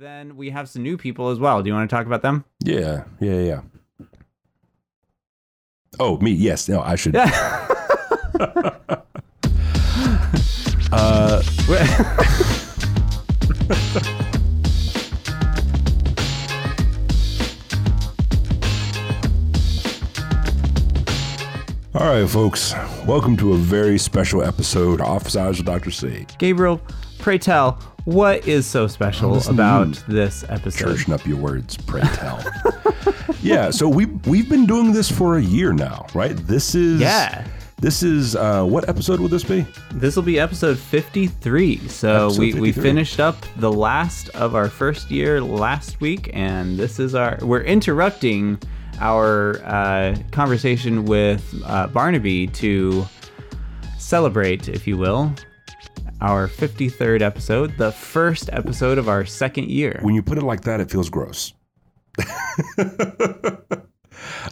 Then we have some new people as well. Do you want to talk about them? Yeah, yeah, yeah. Oh, me? Yes. No, I should. uh, all right, folks. Welcome to a very special episode of Office Hours with Dr. C. Gabriel, pray tell, what is so special about you. this episode? Churching up your words, pray tell. yeah, so we we've been doing this for a year now, right? This is Yeah. This is uh, what episode would this be? This will be episode 53. So Episode we, we 53. finished up the last of our first year last week, and this is our. We're interrupting our uh, conversation with uh, Barnaby to celebrate, if you will, our 53rd episode, the first episode of our second year. When you put it like that, it feels gross.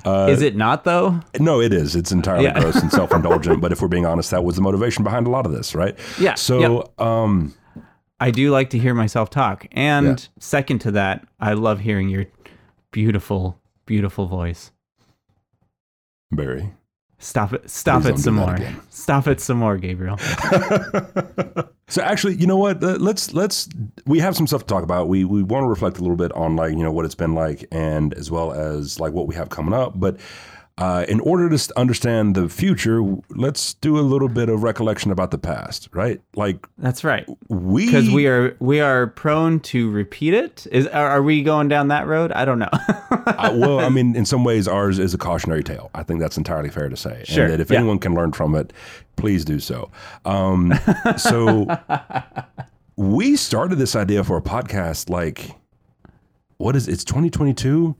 is it not, though? No, it is. It's entirely Yeah. gross and self-indulgent. but if we're being honest, that was the motivation behind a lot of this, right? Yeah, So, um, I do like to hear myself talk. And Yeah. second to that, I love hearing your beautiful, beautiful voice. Barry. Stop it. Stop Please it some more. again. Stop it some more, Gabriel. So actually, you know what? Let's let's we have some stuff to talk about. We we want to reflect a little bit on like you know what it's been like, and as well as like what we have coming up. But uh, in order to understand the future, let's do a little bit of recollection about the past, right? Like That's right. we Because we are we are prone to repeat it. Is are, are we going down that road? I don't know. Well, I mean, in some ways, ours is a cautionary tale. I think that's entirely fair to say. Sure, And that if yeah. anyone can learn from it, please do so. Um, so we started this idea for a podcast like, what is it's 2022?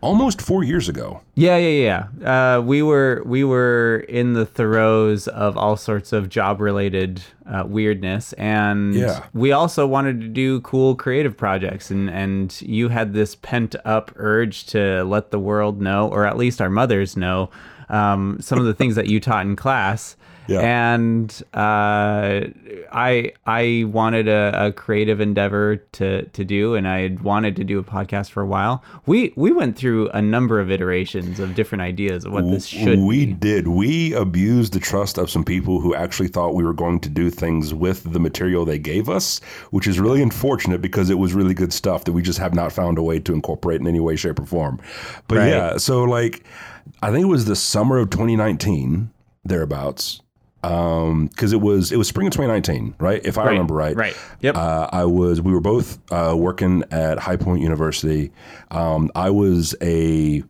Almost four years ago. yeah, yeah, yeah. Uh, we were we were in the throes of all sorts of job related uh, weirdness, and Yeah. we also wanted to do cool creative projects. And and you had this pent up urge to let the world know, or at least our mothers know, um, some of the things that you taught in class. Yeah. And uh, I I wanted a, a creative endeavor to to do, and I had wanted to do a podcast for a while. We we went through a number of iterations of different ideas of what this should we be. did. We abused the trust of some people who actually thought we were going to do things with the material they gave us, which is really unfortunate because it was really good stuff that we just have not found a way to incorporate in any way, shape, or form. But Right. yeah, so like, I think it was the summer of 2019, thereabouts, because it was it was spring of 2019, right? If I remember right. Right. Yep. Uh, I was. We were both uh, working at High Point University. Um, I was a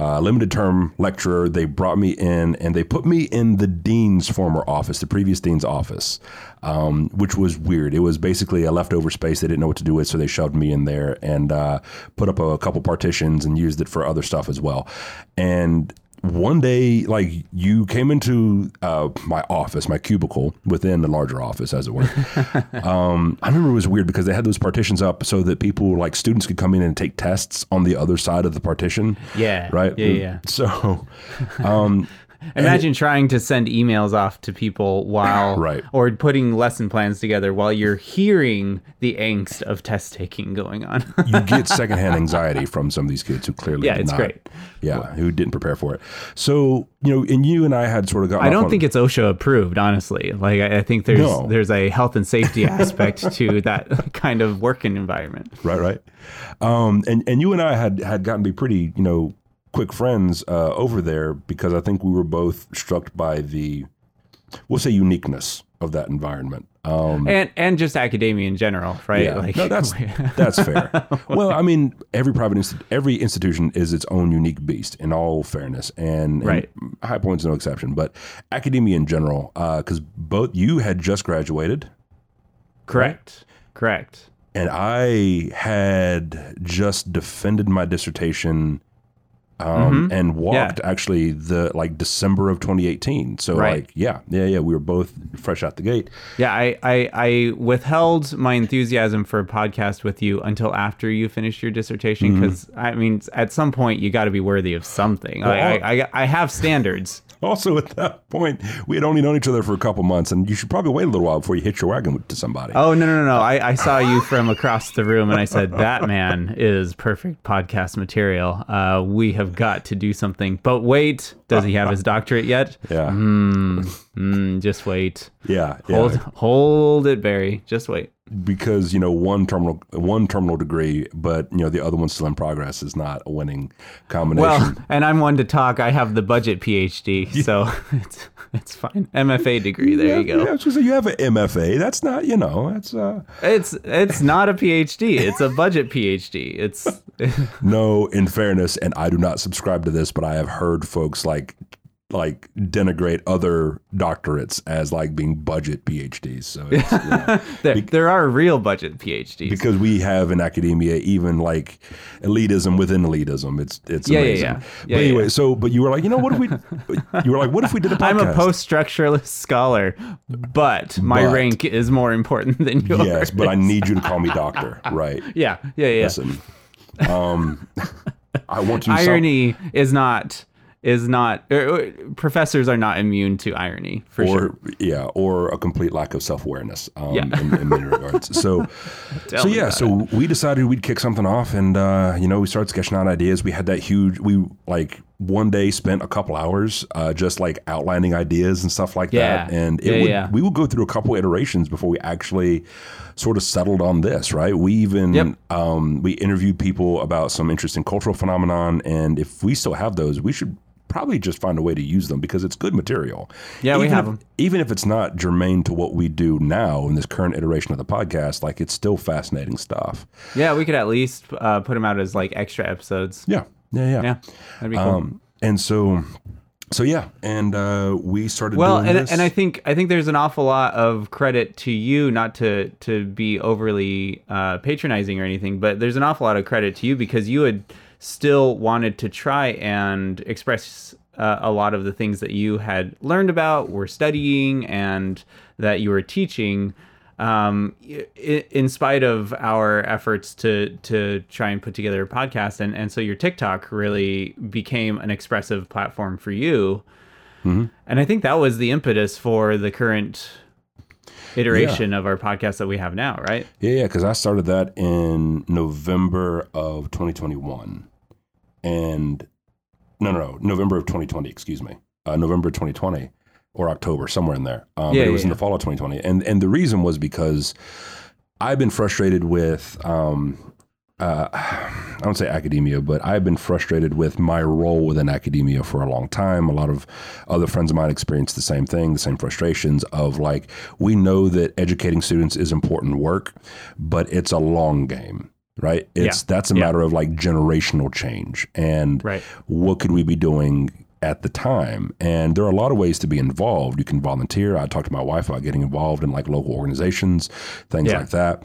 uh, limited term lecturer. They brought me in and they put me in the dean's former office, the previous dean's office, um, which was weird. It was basically a leftover space they didn't know what to do with, so they shoved me in there and uh, put up a couple partitions and used it for other stuff as well. And one day, like you came into uh, my office, my cubicle within the larger office, as it were. um, I remember it was weird because they had those partitions up so that people, like students, could come in and take tests on the other side of the partition. Yeah. Right. Yeah, yeah. So, um, Imagine trying to send emails off to people while, Right. or putting lesson plans together while you're hearing the angst of test taking going on. you get secondhand anxiety from some of these kids who clearly Yeah, did it's not, great. Yeah, who didn't prepare for it. So you know, and you and I had sort of gotten. I don't on- think it's OSHA approved, honestly. Like I, I think there's No. there's a health and safety aspect to that kind of working environment. right, right. Um, and and you and I had had gotten to be pretty, you know, quick friends uh, over there because I think we were both struck by the, we'll say, uniqueness of that environment. Um, And and just academia in general, right? yeah, Like no, that's that's fair. Well, I mean, every private insti- every institution is its own unique beast. In all fairness, and, and Right. High Point's no exception. But academia in general, because both you had just graduated, correct. Correct. and I had just defended my dissertation um, and walked actually the like December of 2018. So Right. like yeah, yeah, yeah, we were both fresh out the gate. Yeah, I, I I withheld my enthusiasm for a podcast with you until after you finished your dissertation Mm-hmm. because I mean at some point you got to be worthy of something. I, I, I I have standards. also, at that point, we had only known each other for a couple months, and you should probably wait a little while before you hitch your wagon to somebody. Oh no no no! I, I saw you from across the room, and I said that man is perfect podcast material. Uh, we have got to do something. But wait, does he have his doctorate yet? Yeah, Mm, just wait. yeah, yeah. Hold hold it, Barry. Just wait. Because you know one terminal one terminal degree, but you know the other one's still in progress is not a winning combination. Well, and I'm one to talk. I have the budget PhD, so it's it's fine. MFA degree. There you go. I was you have an MFA. That's not you know that's uh It's it's not a PhD. It's a budget PhD. It's no. In fairness, and I do not subscribe to this, but I have heard folks like like denigrate other doctorates as like being budget PhDs. So it's, you know, there, there are real budget PhDs. because we have in academia even like elitism within elitism. It's it's Yeah, yeah, amazing. yeah. but Yeah, anyway, yeah. so but you were like, you know, what if we? You were like, what if we did a podcast? I'm a post-structuralist scholar, but my But- rank is more important than yours. Yes, but I need you to call me doctor, right? yeah, yeah, yeah. Listen, um, I want to. irony is not is not er, er, professors are not immune to irony for or sure. yeah, or a complete lack of self awareness um, Yeah. in, in many regards. So, so yeah, so we decided we'd kick something off, and uh, you know, we started sketching out ideas. We had that huge, we like one day spent a couple hours uh, just like outlining ideas and stuff like Yeah. that, and it Yeah, would yeah. we would go through a couple iterations before we actually sort of settled on this, right? We even Yep. um, we interviewed people about some interesting cultural phenomenon, and if we still have those, we should probably just find a way to use them because it's good material. Yeah, we Even have if- 'em. Even if it's not germane to what we do now in this current iteration of the podcast, like it's still fascinating stuff. Yeah, we could at least uh, put them out as like extra episodes. Yeah, yeah, yeah. Yeah, that'd be cool. Um, and so, so yeah, and uh, we started. well, doing and, this. and I think I think there's an awful lot of credit to you, not to to be overly uh, patronizing or anything, but there's an awful lot of credit to you because you had still wanted to try and express uh, a lot of the things that you had learned about, were studying, and that you were teaching. Um, in spite of our efforts to to try and put together a podcast, and and so your TikTok really became an expressive platform for you. And I think that was the impetus for the current iteration of our podcast that we have now, right? Yeah, yeah, because I started that in November of 2021, and no, no, no, November of 2020. Excuse me, uh, November 2020 or October, somewhere in there. Um, Yeah, but it was yeah, in the fall of 2020, and and the reason was because I've been frustrated with. Um, uh, I don't say academia, but I've been frustrated with my role within academia for a long time. A lot of other friends of mine experienced the same thing, the same frustrations of like, we know that educating students is important work, but it's a long game, right? It's Yeah. that's a Yeah. matter of like generational change and Right. what could we be doing at the time and there are a lot of ways to be involved you can volunteer i talked to my wife about getting involved in like local organizations things Yeah. like that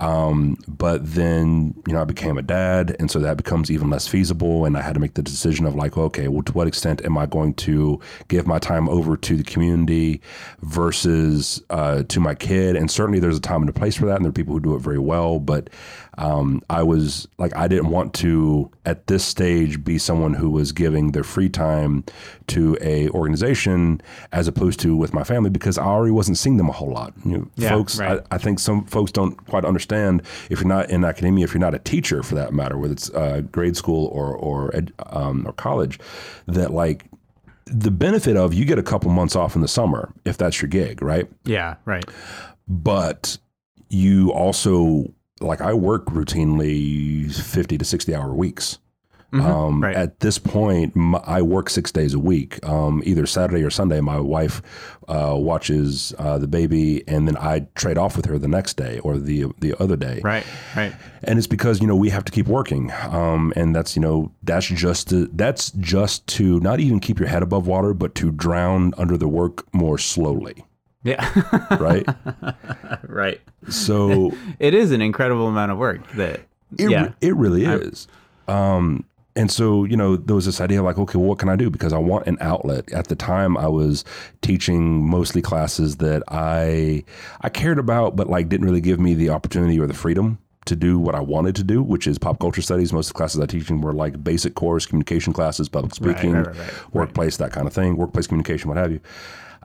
um, but then you know i became a dad and so that becomes even less feasible and i had to make the decision of like okay well to what extent am i going to give my time over to the community versus uh, to my kid and certainly there's a time and a place for that and there are people who do it very well but um, I was like, I didn't want to at this stage be someone who was giving their free time to a organization as opposed to with my family because I already wasn't seeing them a whole lot. You know, Yeah, folks, right. I, I think some folks don't quite understand if you're not in academia, if you're not a teacher for that matter, whether it's uh, grade school or or ed, um, or college, that like the benefit of you get a couple months off in the summer if that's your gig, right? Yeah, right. but you also like I work routinely 50 to 60 hour weeks. Um, Mm-hmm. right. At this point, I work six days a week. Um, either Saturday or Sunday, my wife uh, watches uh, the baby, and then I trade off with her the next day or the the other day. Right, right. And it's because you know we have to keep working, um, and that's you know that's just to, that's just to not even keep your head above water, but to drown under the work more slowly, Yeah, right? right. so It is an incredible amount of work that It, yeah. it really is. Um, and so, you know, there was this idea like, okay, well, what can I do? Because I want an outlet. At the time, I was teaching mostly classes that I I cared about, but like didn't really give me the opportunity or the freedom to do what I wanted to do, which is pop culture studies. Most of the classes I teaching were like basic course, communication classes, public speaking, right, right, right. workplace, that kind of thing, workplace communication, what have you.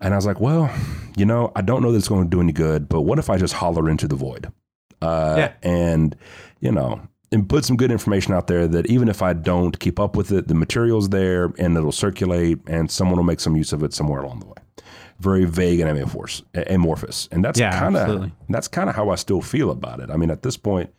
And I was like, well, you know, I don't know that it's going to do any good, but what if I just holler into the void? Uh, Yeah. And, you know, and put some good information out there that even if I don't keep up with it, the material's there and it'll circulate and someone will make some use of it somewhere along the way. Very vague and amorphous, amorphous. And that's Yeah, kind of that's kind of how I still feel about it. I mean, at this point,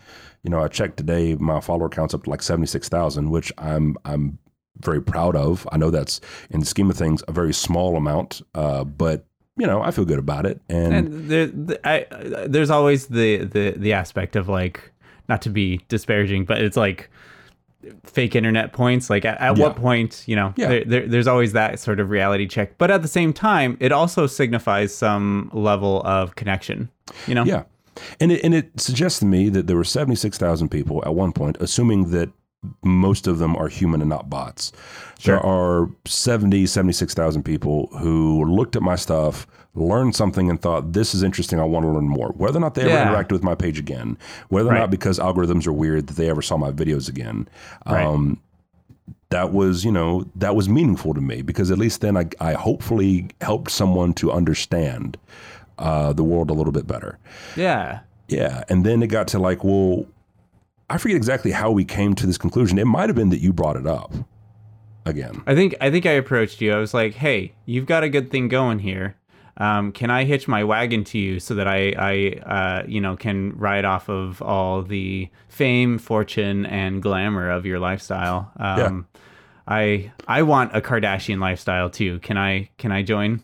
you know, I checked today, my follower count's up to like 76,000, which I'm I'm very proud of. I know that's in the scheme of things a very small amount, uh, but you know, I feel good about it. And, And there, the, I, there's always the, the the aspect of like, not to be disparaging, but it's like fake internet points. Like, at, at Yeah. what point, you know, Yeah. there, there, there's always that sort of reality check. But at the same time, it also signifies some level of connection. You know, yeah, and it, and it suggests to me that there were 76,000 people at one point, assuming that most of them are human and not bots. There are 70, 76,000 people who looked at my stuff, learned something, and thought, this is interesting. I want to learn more. Whether or not they ever Yeah. interacted with my page again, whether or not because algorithms are weird that they ever saw my videos again. Right. Um, that was, you know, that was meaningful to me because at least then I, I hopefully helped someone to understand uh, the world a little bit better. yeah, Yeah. And then it got to like, well, I forget exactly how we came to this conclusion. It might have been that you brought it up again. I think I think I approached you. I was like, "Hey, you've got a good thing going here. Um, can I hitch my wagon to you so that I, I, uh, you know, can ride off of all the fame, fortune, and glamour of your lifestyle? Um, I I want a Kardashian lifestyle too. Can I can I join?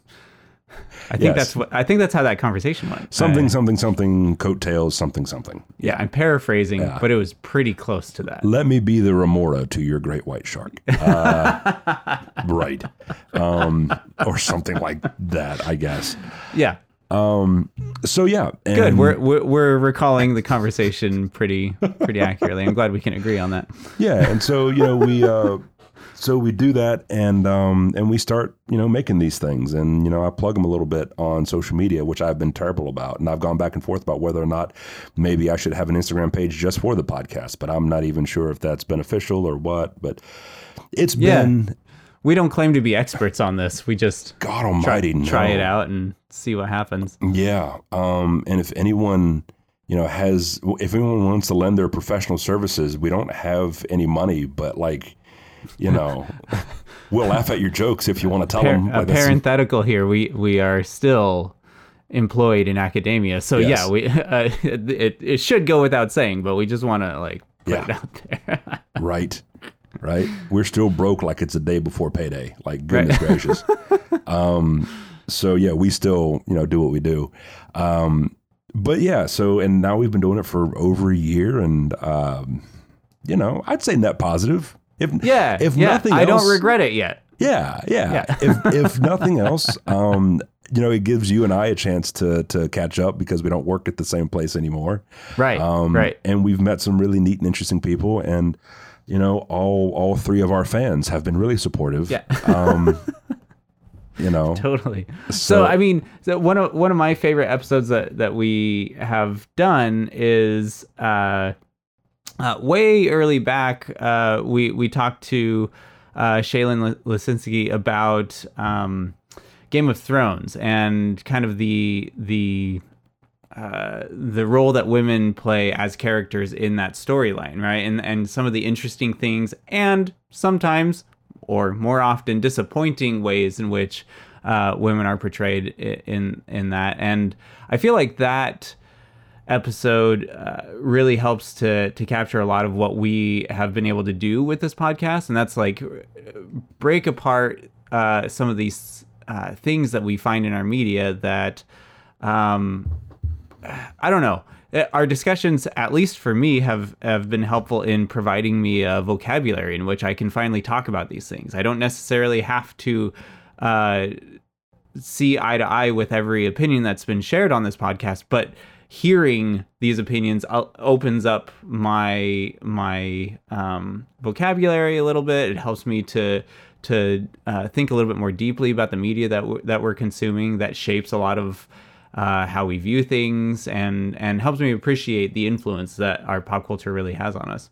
I think Yes. that's what I think that's how that conversation went. Something, I- something, something, coattails, something, something. yeah, I'm paraphrasing, but it was pretty close to that. Let me be the remora to your great white shark. Uh, right. Um, or something like that, I guess. Yeah, So, yeah. Good. We're, we're we're recalling the conversation pretty pretty accurately. I'm glad we can agree on that. Yeah, and so you know we uh, so we do that, and um, and we start you know making these things, and you know I plug them a little bit on social media, which I've been terrible about, and I've gone back and forth about whether or not maybe I should have an Instagram page just for the podcast, but I'm not even sure if that's beneficial or what. But it's Yeah. been We don't claim to be experts on this. We just God try, Almighty, no. try it out and see what happens. Yeah. Um, and if anyone, you know, has, if anyone wants to lend their professional services, we don't have any money, but like, you know, we'll laugh at your jokes if you want to tell Par- them. a parenthetical here. We we are still employed in academia, so Yes. yeah, we uh, it it should go without saying, but we just want to like put Yeah. it out there. right. Right. We're still broke like it's a day before payday. Like, goodness gracious. Um, so yeah, we still, you know, do what we do. Um, but yeah, so, and now we've been doing it for over a year and, um, you know, I'd say net positive. If, yeah, if yeah. nothing I else, don't regret it yet. Yeah, yeah. if if nothing else, um, you know, it gives you and I a chance to to catch up because we don't work at the same place anymore. Right, Um, right. And we've met some really neat and interesting people, and you know, all all three of our fans have been really supportive. Yeah. um, you know, totally. So, So- I mean, so one of one of my favorite episodes that that we have done is uh, uh way early back. Uh, we we talked to uh, Shaylin Lisinski about um, Game of Thrones and kind of the the uh, the role that women play as characters in that storyline, right? And and some of the interesting things, and sometimes, or more often, disappointing ways in which uh, women are portrayed in in that. And I feel like that episode uh, really helps to to capture a lot of what we have been able to do with this podcast, and that's like break apart uh, some of these uh, things that we find in our media that. Um, I don't know. Uh, Our discussions, at least for me, have have been helpful in providing me a vocabulary in which I can finally talk about these things. I don't necessarily have to uh, see eye to eye with every opinion that's been shared on this podcast, but hearing these opinions opens up my my um, vocabulary a little bit. It helps me to to uh, think a little bit more deeply about the media that that we're consuming that shapes a lot of uh, how we view things, and and helps me appreciate the influence that our pop culture really has on us.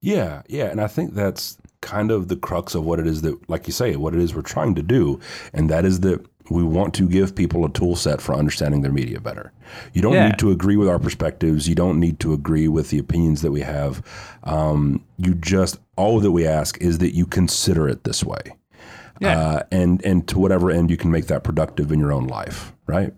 Yeah, yeah, and I think that's kind of the crux of what it is that, like you say, what it is we're trying to do, and that is that we want to give people a tool set for understanding their media better. You don't Yeah. need to agree with our perspectives. You don't need to agree with the opinions that we have. Um, you just all that we ask is that you consider it this way, Yeah. uh, and and to whatever end you can make that productive in your own life, right?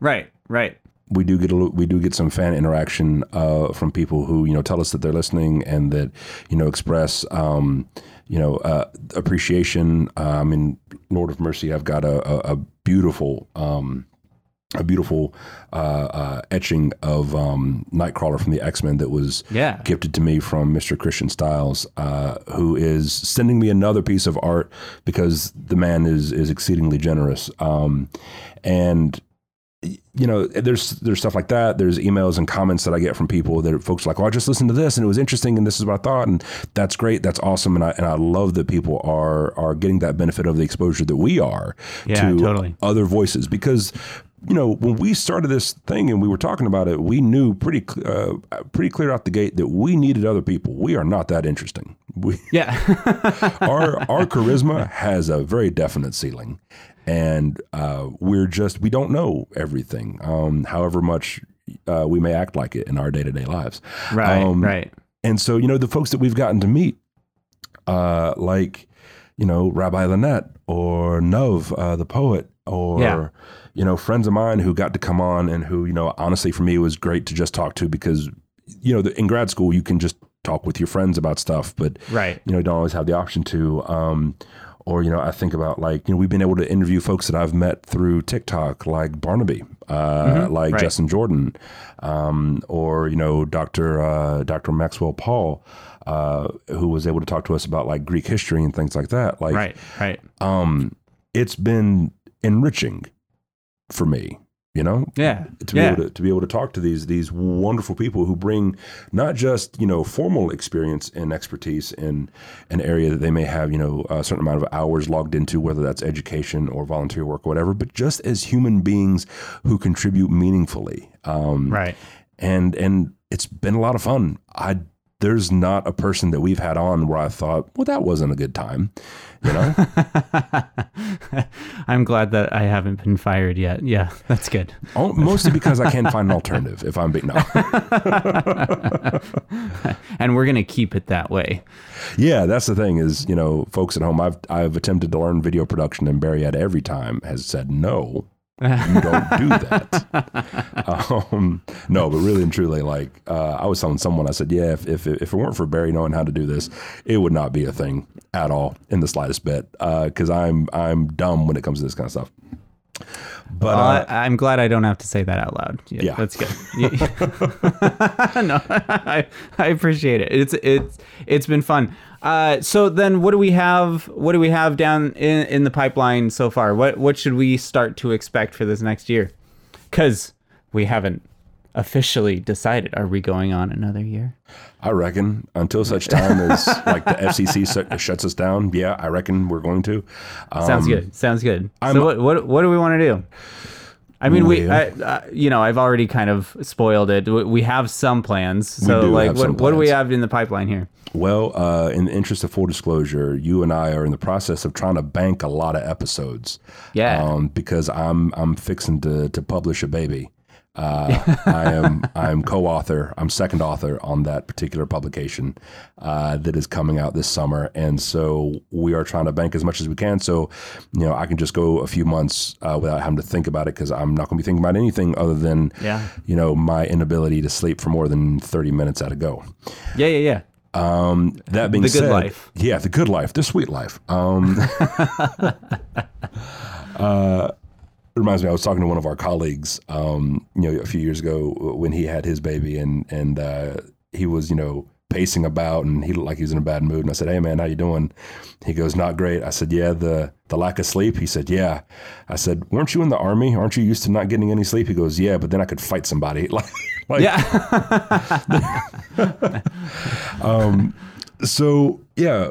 Right, right. we do get a, we do get some fan interaction uh, from people who you know tell us that they're listening and that you know express um, you know uh, appreciation. Uh, I mean, Lord of Mercy, I've got a, a, a beautiful. Um, a beautiful uh, uh, etching of um, Nightcrawler from the X Men that was Yeah. gifted to me from Mr. Christian Stiles, uh, who is sending me another piece of art because the man is is exceedingly generous. Um, and you know, there's there's stuff like that. There's emails and comments that I get from people that folks like, "Oh, I just listened to this and it was interesting, and this is what I thought, and that's great, that's awesome." And I and I love that people are are getting that benefit of the exposure that we are Yeah, to totally. other voices because. You know, when we started this thing and we were talking about it, we knew pretty uh, pretty clear out the gate that we needed other people. We are not that interesting. We, Yeah. our our charisma has a very definite ceiling, and uh, we're just we don't know everything. Um, however much uh, we may act like it in our day to day lives, right, Um, right. and so you know the folks that we've gotten to meet, uh, like you know Rabbi Lynette or Nov, uh, the poet, or Yeah. you know friends of mine who got to come on and who you know honestly for me it was great to just talk to because you know the, in grad school you can just talk with your friends about stuff, but Right. you know, you don't always have the option to. Um, or you know, I think about like you know, we've been able to interview folks that I've met through TikTok, like Barnaby, uh, like right. Justin Jordan, um, or you know, Doctor uh, Doctor Maxwell Paul, uh, who was able to talk to us about like Greek history and things like that. Like, Right, right. um, it's been enriching for me. You know, Yeah. to be yeah. able to, to be able to talk to these these wonderful people who bring not just you know formal experience and expertise in an area that they may have you know a certain amount of hours logged into whether that's education or volunteer work or whatever but just as human beings who contribute meaningfully um, Right. and and it's been a lot of fun I there's not a person that we've had on where I thought well that wasn't a good time you know I'm glad that I haven't been fired yet. Yeah, that's good. Oh, mostly because I can't find an alternative if I'm being no And we're going to keep it that way. Yeah, that's the thing is, you know, folks at home, I've I've attempted to learn video production and Barry at every time has said no. You don't do that. um, no, but really and truly, like uh, I was telling someone, I said, yeah, if, if if it weren't for Barry knowing how to do this, it would not be a thing at all in the slightest bit. Because I'm I'm dumb when it comes to this kind of stuff. But Well, uh, I, I'm glad I don't have to say that out loud. Yeah, Yeah. that's good. No, I, I appreciate it. It's it's it's been fun. Uh, so then, what do we have? What do we have down in, in the pipeline so far? What what should we start to expect for this next year? Because we haven't officially decided. Are we going on another year? I reckon until such time as like the FCC sh- shuts us down, yeah, I reckon we're going to. Um, Sounds good. Sounds good. I'm- so what, what what do we want to do? I mean, we, I, uh, you know, I've already kind of spoiled it. We- We have some plans. So, like, what, what do we have in the pipeline here? Well, uh, in the interest of full disclosure, you and I are in the process of trying to bank a lot of episodes. Yeah. Um, because I'm I'm fixing to to publish a baby. Uh, I am I am co-author. I'm second author on that particular publication uh, that is coming out this summer, and so we are trying to bank as much as we can. So, you know, I can just go a few months uh, without having to think about it because I'm not going to be thinking about anything other than Yeah. you know my inability to sleep for more than 30 minutes at a go. Yeah, yeah, yeah. Um, that being The good said, life. yeah, the good life, the sweet life. Um, uh, it reminds me, I was talking to one of our colleagues, um, you know, a few years ago when he had his baby, and and uh, he was, you know, pacing about, and he looked like he was in a bad mood. And I said, "Hey, man, how you doing?" He goes, "Not great." I said, "Yeah, the the lack of sleep." He said, "Yeah." I said, "Weren't you in the army? Aren't you used to not getting any sleep?" He goes, "Yeah, but then I could fight somebody." like, like Yeah. so yeah,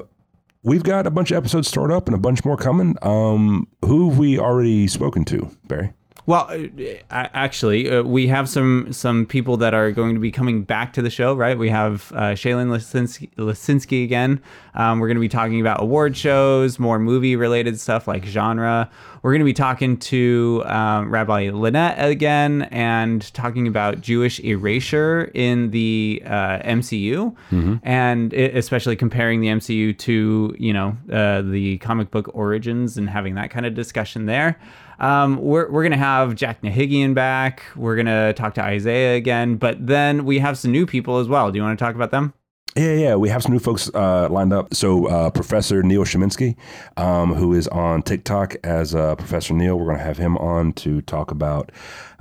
we've got a bunch of episodes stored up and a bunch more coming. Um, who have we already spoken to, Barry? Well, uh, actually, uh, we have some some people that are going to be coming back to the show, right? We have uh, Shaylin Lisinski, Lisinski again. Um, we're going to be talking about award shows, more movie related stuff like genre. We're going to be talking to um, Rabbi Lynette again and talking about Jewish erasure in the uh, MCU, mm-hmm. and it, especially comparing the MCU to you know uh, the comic book origins and having that kind of discussion there. Um, we're we're gonna have Jack Nahigian back. We're gonna talk to Isaiah again, but then we have some new people as well. Do you want to talk about them? Yeah, yeah, we have some new folks uh, lined up. So, uh, Professor Neil Sheminsky, um, who is on TikTok as uh, Professor Neil, we're going to have him on to talk about.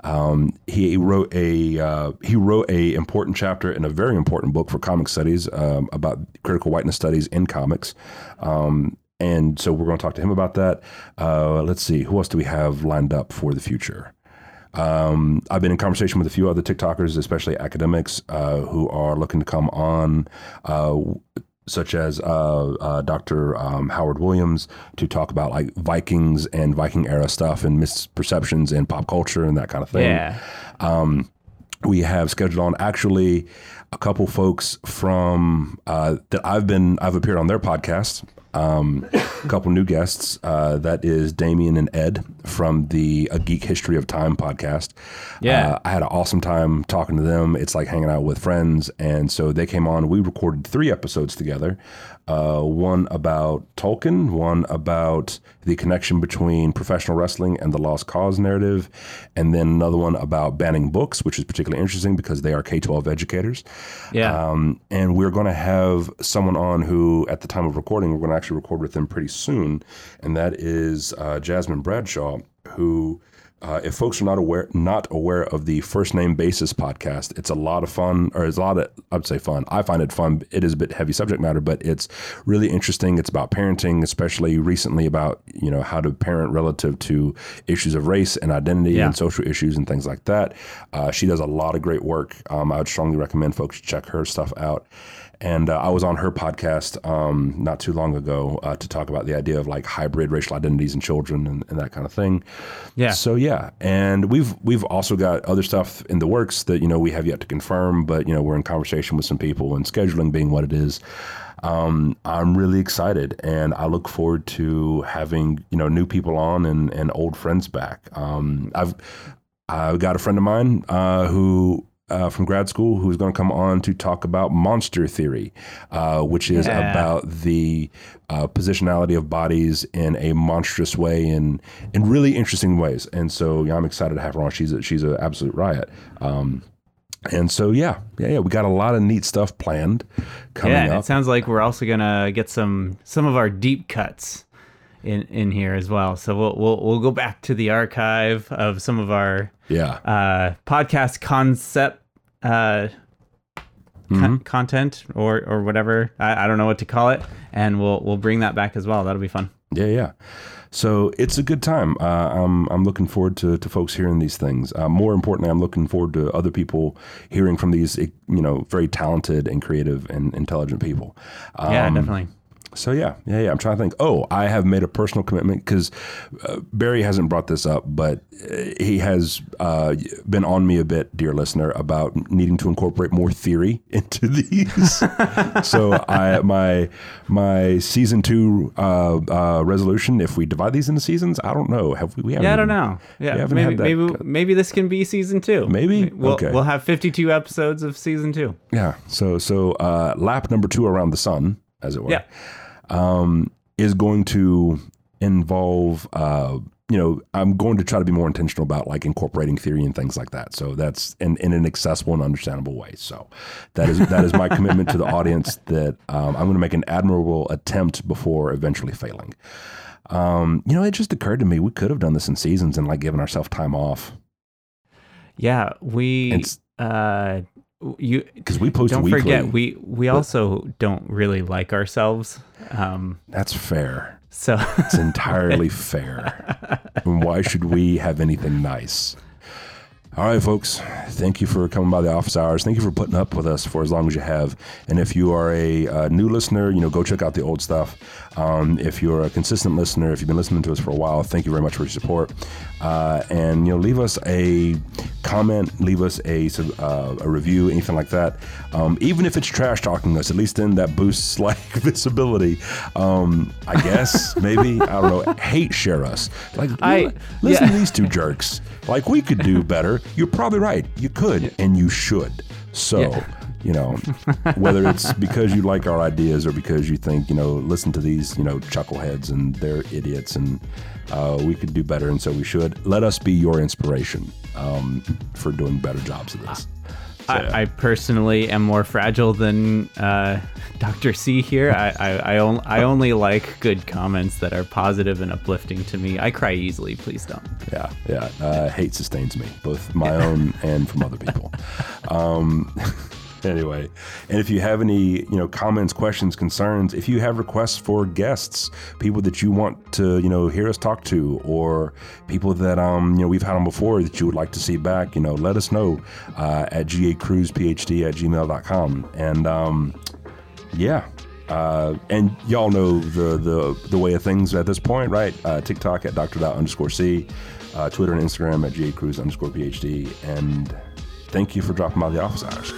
Um, he wrote a uh, he wrote a important chapter in a very important book for comic studies um, about critical whiteness studies in comics. Um, and so we're going to talk to him about that. Uh, let's see, who else do we have lined up for the future? Um, I've been in conversation with a few other TikTokers, especially academics, uh, who are looking to come on, uh, such as uh, uh Dr. Um, Howard Williams, to talk about like Vikings and Viking era stuff and misperceptions and pop culture and that kind of thing. Yeah. Um, we have scheduled on actually a couple folks from uh, that I've been I've appeared on their podcast. Um, a couple new guests. Uh, that is Damien and Ed from the A Geek History of Time podcast. Yeah. Uh, I had an awesome time talking to them. It's like hanging out with friends. And so they came on. We recorded three episodes together uh, one about Tolkien, one about the connection between professional wrestling and the Lost Cause narrative, and then another one about banning books, which is particularly interesting because they are K 12 educators. Yeah. Um, and we're going to have someone on who, at the time of recording, we're going to actually record with them pretty soon, and that is uh, Jasmine Bradshaw, who uh, if folks are not aware not aware of the First Name Basis podcast, it's a lot of fun, or it's a lot of I'd say fun. I find it fun. It is a bit heavy subject matter, but it's really interesting. It's about parenting, especially recently about you know how to parent relative to issues of race and identity yeah. and social issues and things like that. Uh, she does a lot of great work. Um, I would strongly recommend folks check her stuff out. And uh, I was on her podcast um, not too long ago uh, to talk about the idea of like hybrid racial identities in children and, and, that kind of thing. Yeah. So yeah, and we've we've also got other stuff in the works that you know we have yet to confirm, but you know we're in conversation with some people and scheduling being what it is. Um, I'm really excited, and I look forward to having you know new people on and, and old friends back. Um, I've I've got a friend of mine uh, who uh, from grad school who's going to come on to talk about monster theory, uh, which is yeah. about the uh, positionality of bodies in a monstrous way and in really interesting ways. And so yeah, I'm excited to have her on. She's a, she's an absolute riot. Um, and so yeah, yeah, yeah, we got a lot of neat stuff planned coming yeah, up. it sounds like we're also gonna get some some of our deep cuts in in here as well. So we'll we'll we'll go back to the archive of some of our yeah uh, podcast concept uh, mm-hmm. co- content or or whatever. I, I don't know what to call it, and we'll we'll bring that back as well. That'll be fun. Yeah, yeah. So it's a good time. Uh, I'm I'm looking forward to, to folks hearing these things. Uh, more importantly, I'm looking forward to other people hearing from these, you know, very talented and creative and intelligent people. Um, yeah, definitely. So yeah, yeah, yeah. I'm trying to think. Oh, I have made a personal commitment because uh, Barry hasn't brought this up, but uh, he has uh, been on me a bit, dear listener, about needing to incorporate more theory into these. so I my my season two uh, uh, resolution. If we divide these into seasons, I don't know. Have we? we yeah, I don't know. Yeah, maybe maybe maybe this can be season two. Maybe we'll okay. we'll have 52 episodes of season two. Yeah. So so uh, lap number two around the sun, as it were. Yeah um, is going to involve uh, you know i'm going to try to be more intentional about like incorporating theory and things like that. So that's in, in an accessible and understandable way. So that is that is my commitment to the audience that um, i'm going to make an admirable attempt before eventually failing. Um, you know it just occurred to me we could have done this in seasons and like given ourselves time off. Yeah we uh you because we post don't weekly, forget we we also don't really like ourselves um that's fair so it's entirely fair and why should we have anything nice All right, folks. Thank you for coming by the office hours. Thank you for putting up with us for as long as you have. And if you are a, uh new listener, you know, go check out the old stuff. Um, if you're a consistent listener, if you've been listening to us for a while, thank you very much for your support. Uh, and you know, leave us a comment, leave us a uh, a review, anything like that. Um, even if it's trash talking us, at least then that boosts like visibility. Um, I guess maybe I don't know. Hate share us. Like I- listen yeah. to these two jerks. Like we could do better. You're probably right. You could and you should. So, Yeah. You know, whether it's because you like our ideas or because you think, you know, listen to these, you know, chuckleheads and they're idiots and uh, we could do better and so we should. Let us be your inspiration um, for doing better jobs of this. So. I, I personally am more fragile than uh, Dr. C here. I I, I, on, I only like good comments that are positive and uplifting to me. I cry easily. Please don't. Yeah, yeah. Uh, hate sustains me, both my own and from other people. Um, anyway, and if you have any, you know, comments, questions, concerns, if you have requests for guests, people that you want to, you know, hear us talk to, or people that, um, you know, we've had on before that you would like to see back, you know, let us know uh, at gacruzphd at gmail.com. And, um, yeah. Uh, and y'all know the, the the way of things at this point, right? Uh, TikTok at Dr. Underscore C, uh, Twitter and Instagram at J Cruz underscore PhD. And thank you for dropping by the office hours.